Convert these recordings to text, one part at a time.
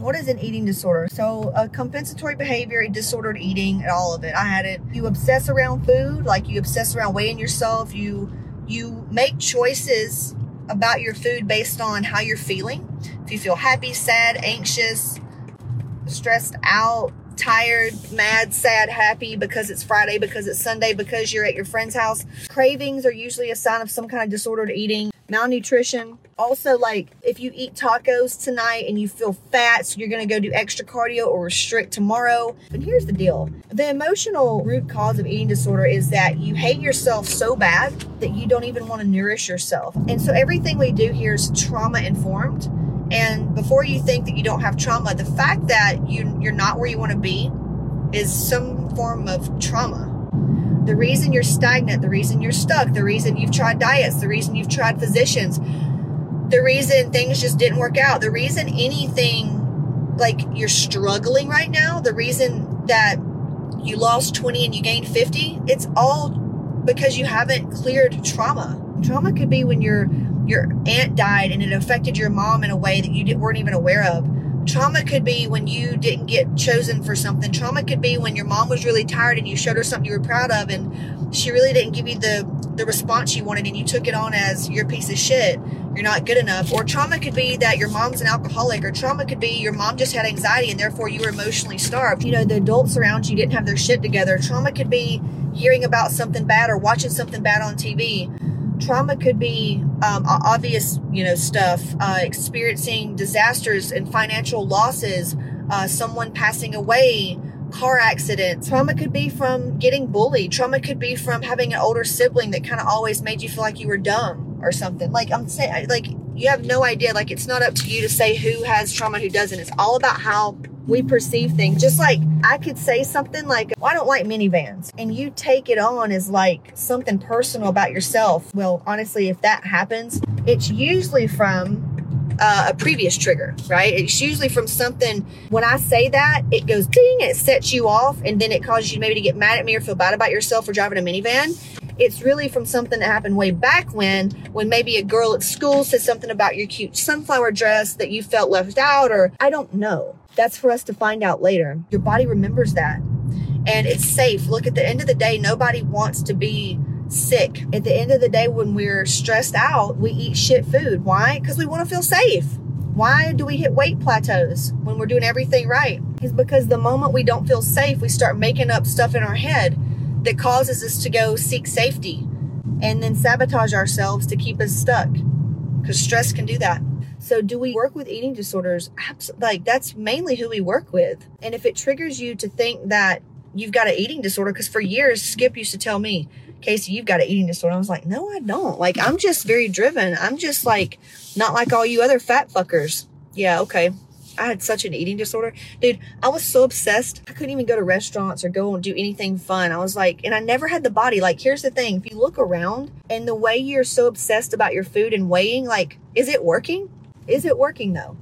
What is an eating disorder? So, a compensatory behavior, disordered eating, and all of it. I had it. You obsess around food, like you obsess around weighing yourself. You you make choices about your food based on how you're feeling. If you feel happy, sad, anxious, stressed out, tired, mad, sad, happy because it's Friday, because it's Sunday, because you're at your friend's house. Cravings are usually a sign of some kind of disordered eating, malnutrition. Also, like if you eat tacos tonight and you feel fat, so you're gonna go do extra cardio or restrict tomorrow. But here's the deal the emotional root cause of eating disorder is that you hate yourself so bad that you don't even wanna nourish yourself. And so everything we do here is trauma informed. And before you think that you don't have trauma, the fact that you, you're not where you want to be is some form of trauma. The reason you're stagnant, the reason you're stuck, the reason you've tried diets, the reason you've tried physicians, the reason things just didn't work out, the reason anything like you're struggling right now, the reason that you lost 20 and you gained 50, it's all because you haven't cleared trauma. Trauma could be when you're your aunt died and it affected your mom in a way that you weren't even aware of. Trauma could be when you didn't get chosen for something. Trauma could be when your mom was really tired and you showed her something you were proud of and she really didn't give you the, the response you wanted and you took it on as your piece of shit. You're not good enough. Or trauma could be that your mom's an alcoholic or trauma could be your mom just had anxiety and therefore you were emotionally starved. You know, the adults around you didn't have their shit together. Trauma could be hearing about something bad or watching something bad on TV trauma could be um, obvious, you know, stuff, uh, experiencing disasters and financial losses, uh, someone passing away, car accidents. Trauma could be from getting bullied. Trauma could be from having an older sibling that kind of always made you feel like you were dumb or something. Like I'm saying, like you have no idea. Like it's not up to you to say who has trauma, who doesn't. It's all about how we perceive things. Just like I could say something like, well, I don't like minivans. And you take it on as like something personal about yourself. Well, honestly, if that happens, it's usually from uh, a previous trigger, right? It's usually from something. When I say that, it goes ding it sets you off, and then it causes you maybe to get mad at me or feel bad about yourself for driving a minivan. It's really from something that happened way back when, when maybe a girl at school said something about your cute sunflower dress that you felt left out, or I don't know. That's for us to find out later. Your body remembers that. And it's safe. Look, at the end of the day, nobody wants to be sick. At the end of the day, when we're stressed out, we eat shit food. Why? Because we want to feel safe. Why do we hit weight plateaus when we're doing everything right? Is because the moment we don't feel safe, we start making up stuff in our head that causes us to go seek safety and then sabotage ourselves to keep us stuck. Because stress can do that. So, do we work with eating disorders? Like, that's mainly who we work with. And if it triggers you to think that you've got an eating disorder, because for years, Skip used to tell me, Casey, you've got an eating disorder. I was like, no, I don't. Like, I'm just very driven. I'm just like, not like all you other fat fuckers. Yeah, okay. I had such an eating disorder. Dude, I was so obsessed. I couldn't even go to restaurants or go and do anything fun. I was like, and I never had the body. Like, here's the thing if you look around and the way you're so obsessed about your food and weighing, like, is it working? Is it working though?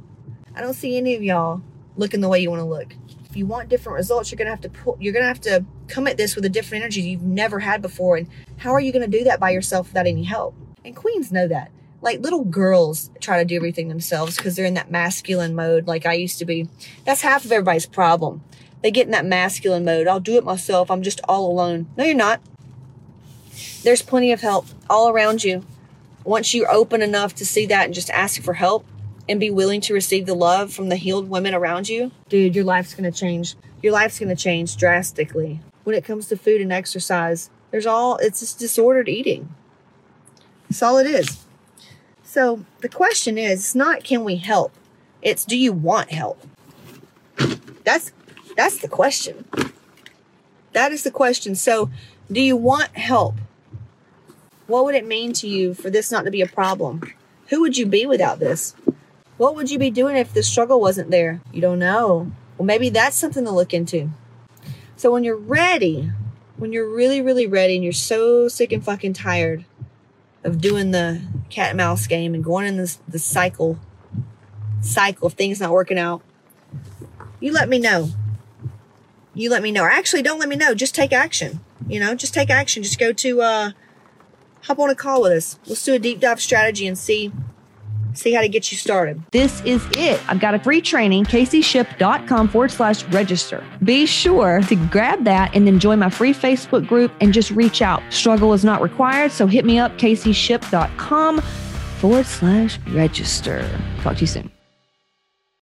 I don't see any of y'all looking the way you want to look. If you want different results, you're gonna have to pull, you're gonna have to come at this with a different energy you've never had before. And how are you gonna do that by yourself without any help? And queens know that. Like little girls try to do everything themselves because they're in that masculine mode, like I used to be. That's half of everybody's problem. They get in that masculine mode. I'll do it myself. I'm just all alone. No, you're not. There's plenty of help all around you. Once you're open enough to see that and just ask for help, and be willing to receive the love from the healed women around you, dude, your life's going to change. Your life's going to change drastically. When it comes to food and exercise, there's all, it's just disordered eating. That's all it is. So the question is, it's not can we help? It's do you want help? That's that's the question. That is the question. So, do you want help? What would it mean to you for this not to be a problem? Who would you be without this? What would you be doing if the struggle wasn't there? You don't know. Well, maybe that's something to look into. So when you're ready, when you're really, really ready and you're so sick and fucking tired of doing the cat and mouse game and going in this the cycle cycle of things not working out, you let me know. You let me know. Or actually don't let me know. Just take action. You know, just take action. Just go to uh hop on a call with us. Let's do a deep dive strategy and see see how to get you started. This is it. I've got a free training, caseyshipp.com forward slash register. Be sure to grab that and then join my free Facebook group and just reach out. Struggle is not required, so hit me up, caseyshipp.com forward slash register. Talk to you soon.